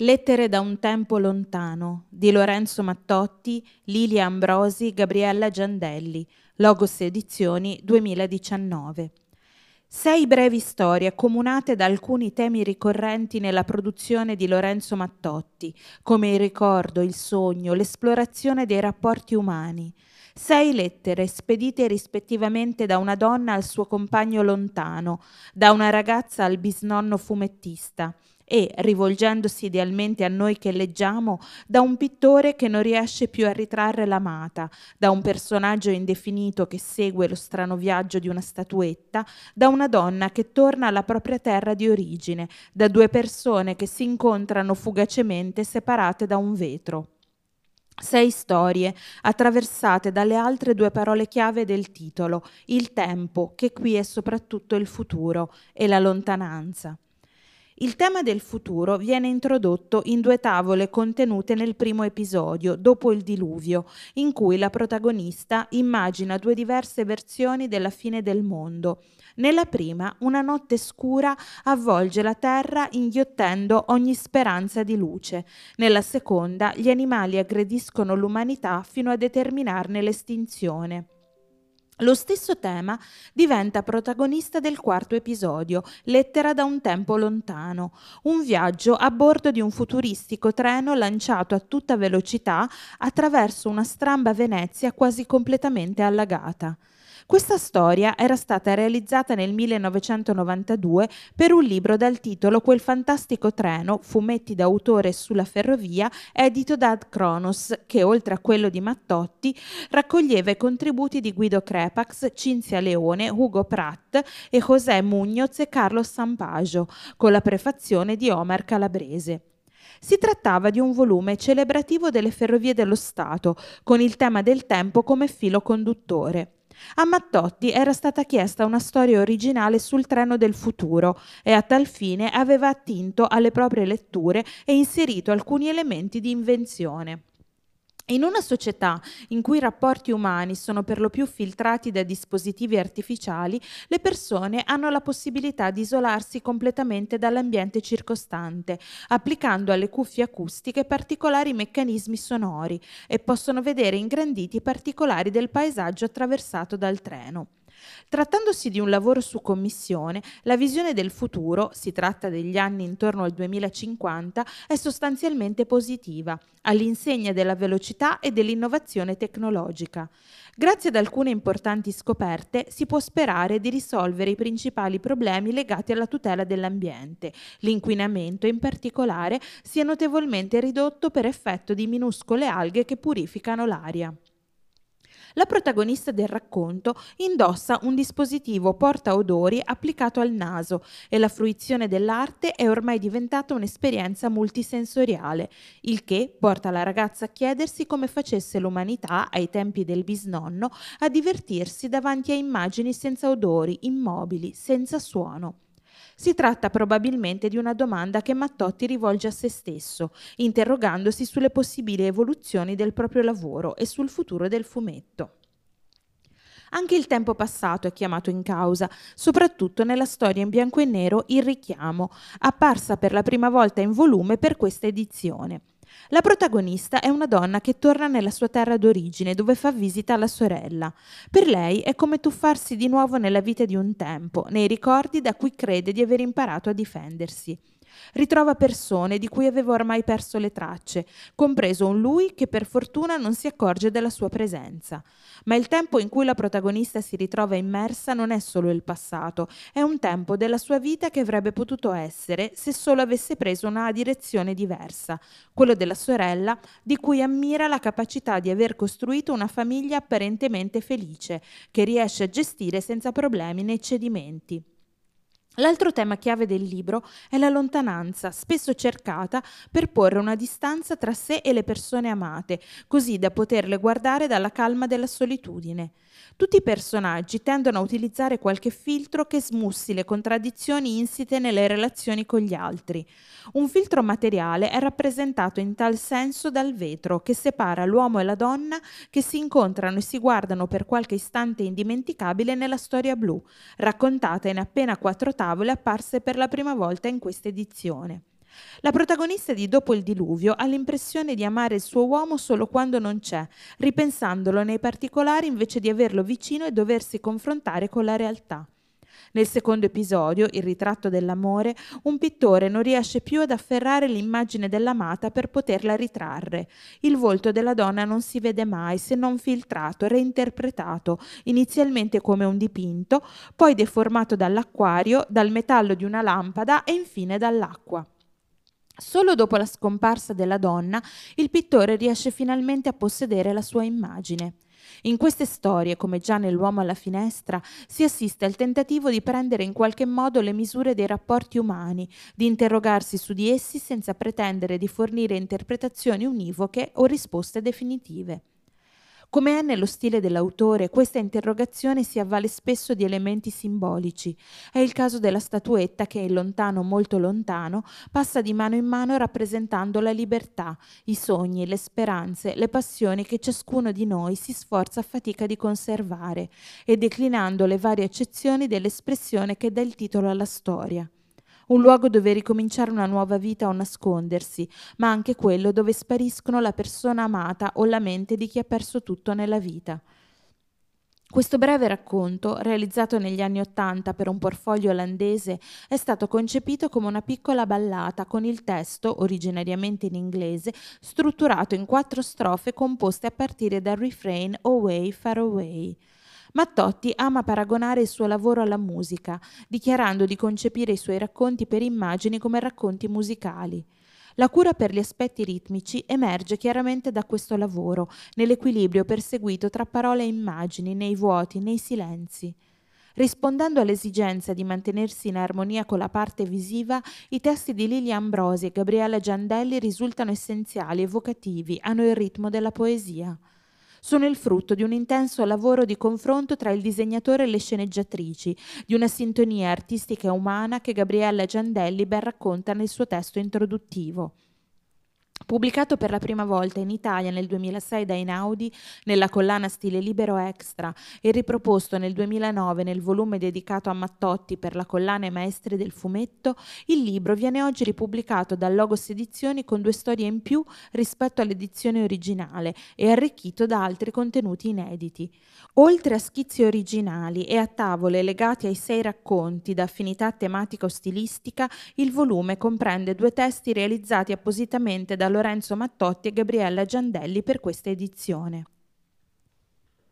Lettere da un tempo lontano di Lorenzo Mattotti, Lilia Ambrosi, Gabriella Giandelli, Logos Edizioni 2019. Sei brevi storie accomunate da alcuni temi ricorrenti nella produzione di Lorenzo Mattotti, come il ricordo, il sogno, l'esplorazione dei rapporti umani. Sei lettere spedite rispettivamente da una donna al suo compagno lontano, da una ragazza al bisnonno fumettista e, rivolgendosi idealmente a noi che leggiamo, da un pittore che non riesce più a ritrarre l'amata, da un personaggio indefinito che segue lo strano viaggio di una statuetta, da una donna che torna alla propria terra di origine, da due persone che si incontrano fugacemente separate da un vetro. Sei storie attraversate dalle altre due parole chiave del titolo, il tempo, che qui è soprattutto il futuro, e la lontananza. Il tema del futuro viene introdotto in due tavole contenute nel primo episodio, dopo il diluvio, in cui la protagonista immagina due diverse versioni della fine del mondo. Nella prima, una notte scura avvolge la terra inghiottendo ogni speranza di luce. Nella seconda, gli animali aggrediscono l'umanità fino a determinarne l'estinzione. Lo stesso tema diventa protagonista del quarto episodio, Lettera da un tempo lontano, un viaggio a bordo di un futuristico treno lanciato a tutta velocità attraverso una stramba Venezia quasi completamente allagata. Questa storia era stata realizzata nel 1992 per un libro dal titolo Quel fantastico treno, fumetti d'autore sulla ferrovia, edito da Ad Kronos, che oltre a quello di Mattotti raccoglieva i contributi di Guido Crepax, Cinzia Leone, Ugo Pratt e José Mugnoz e Carlo Sampaggio, con la prefazione di Omar Calabrese. Si trattava di un volume celebrativo delle ferrovie dello Stato, con il tema del tempo come filo conduttore. A Mattotti era stata chiesta una storia originale sul treno del futuro e a tal fine aveva attinto alle proprie letture e inserito alcuni elementi di invenzione. In una società in cui i rapporti umani sono per lo più filtrati da dispositivi artificiali, le persone hanno la possibilità di isolarsi completamente dall'ambiente circostante, applicando alle cuffie acustiche particolari meccanismi sonori e possono vedere ingranditi i particolari del paesaggio attraversato dal treno. Trattandosi di un lavoro su commissione, la visione del futuro, si tratta degli anni intorno al 2050, è sostanzialmente positiva, all'insegna della velocità e dell'innovazione tecnologica. Grazie ad alcune importanti scoperte si può sperare di risolvere i principali problemi legati alla tutela dell'ambiente. L'inquinamento in particolare si è notevolmente ridotto per effetto di minuscole alghe che purificano l'aria. La protagonista del racconto indossa un dispositivo porta odori applicato al naso e la fruizione dell'arte è ormai diventata un'esperienza multisensoriale, il che porta la ragazza a chiedersi come facesse l'umanità ai tempi del bisnonno a divertirsi davanti a immagini senza odori, immobili, senza suono. Si tratta probabilmente di una domanda che Mattotti rivolge a se stesso, interrogandosi sulle possibili evoluzioni del proprio lavoro e sul futuro del fumetto. Anche il tempo passato è chiamato in causa, soprattutto nella storia in bianco e nero Il richiamo, apparsa per la prima volta in volume per questa edizione. La protagonista è una donna che torna nella sua terra d'origine dove fa visita alla sorella. Per lei è come tuffarsi di nuovo nella vita di un tempo, nei ricordi da cui crede di aver imparato a difendersi. Ritrova persone di cui aveva ormai perso le tracce, compreso un lui che per fortuna non si accorge della sua presenza. Ma il tempo in cui la protagonista si ritrova immersa non è solo il passato, è un tempo della sua vita che avrebbe potuto essere se solo avesse preso una direzione diversa, quello della sorella di cui ammira la capacità di aver costruito una famiglia apparentemente felice, che riesce a gestire senza problemi né cedimenti. L'altro tema chiave del libro è la lontananza, spesso cercata per porre una distanza tra sé e le persone amate, così da poterle guardare dalla calma della solitudine. Tutti i personaggi tendono a utilizzare qualche filtro che smussi le contraddizioni insite nelle relazioni con gli altri. Un filtro materiale è rappresentato in tal senso dal vetro che separa l'uomo e la donna che si incontrano e si guardano per qualche istante indimenticabile nella storia blu, raccontata in appena quattro tavole apparse per la prima volta in questa edizione. La protagonista di Dopo il diluvio ha l'impressione di amare il suo uomo solo quando non c'è, ripensandolo nei particolari invece di averlo vicino e doversi confrontare con la realtà. Nel secondo episodio, il ritratto dell'amore, un pittore non riesce più ad afferrare l'immagine dell'amata per poterla ritrarre. Il volto della donna non si vede mai se non filtrato, reinterpretato, inizialmente come un dipinto, poi deformato dall'acquario, dal metallo di una lampada e infine dall'acqua. Solo dopo la scomparsa della donna, il pittore riesce finalmente a possedere la sua immagine. In queste storie, come già nell'uomo alla finestra, si assiste al tentativo di prendere in qualche modo le misure dei rapporti umani, di interrogarsi su di essi senza pretendere di fornire interpretazioni univoche o risposte definitive. Come è nello stile dell'autore, questa interrogazione si avvale spesso di elementi simbolici. È il caso della statuetta che, lontano, molto lontano, passa di mano in mano rappresentando la libertà, i sogni, le speranze, le passioni che ciascuno di noi si sforza a fatica di conservare e declinando le varie accezioni dell'espressione che dà il titolo alla storia un luogo dove ricominciare una nuova vita o nascondersi, ma anche quello dove spariscono la persona amata o la mente di chi ha perso tutto nella vita. Questo breve racconto, realizzato negli anni Ottanta per un portfolio olandese, è stato concepito come una piccola ballata con il testo, originariamente in inglese, strutturato in quattro strofe composte a partire dal refrain Away, Far Away. Mattotti ama paragonare il suo lavoro alla musica, dichiarando di concepire i suoi racconti per immagini come racconti musicali. La cura per gli aspetti ritmici emerge chiaramente da questo lavoro, nell'equilibrio perseguito tra parole e immagini, nei vuoti, nei silenzi. Rispondendo all'esigenza di mantenersi in armonia con la parte visiva, i testi di Lilia Ambrosi e Gabriella Giandelli risultano essenziali, evocativi, hanno il ritmo della poesia sono il frutto di un intenso lavoro di confronto tra il disegnatore e le sceneggiatrici, di una sintonia artistica e umana che Gabriella Giandelli ben racconta nel suo testo introduttivo. Pubblicato per la prima volta in Italia nel 2006 da Inaudi nella collana Stile Libero Extra e riproposto nel 2009 nel volume dedicato a Mattotti per la collana I Maestri del Fumetto, il libro viene oggi ripubblicato da Logos Edizioni con due storie in più rispetto all'edizione originale e arricchito da altri contenuti inediti. Oltre a schizzi originali e a tavole legati ai sei racconti da affinità tematica o stilistica, il volume comprende due testi realizzati appositamente da Lorenzo Mattotti e Gabriella Giandelli per questa edizione.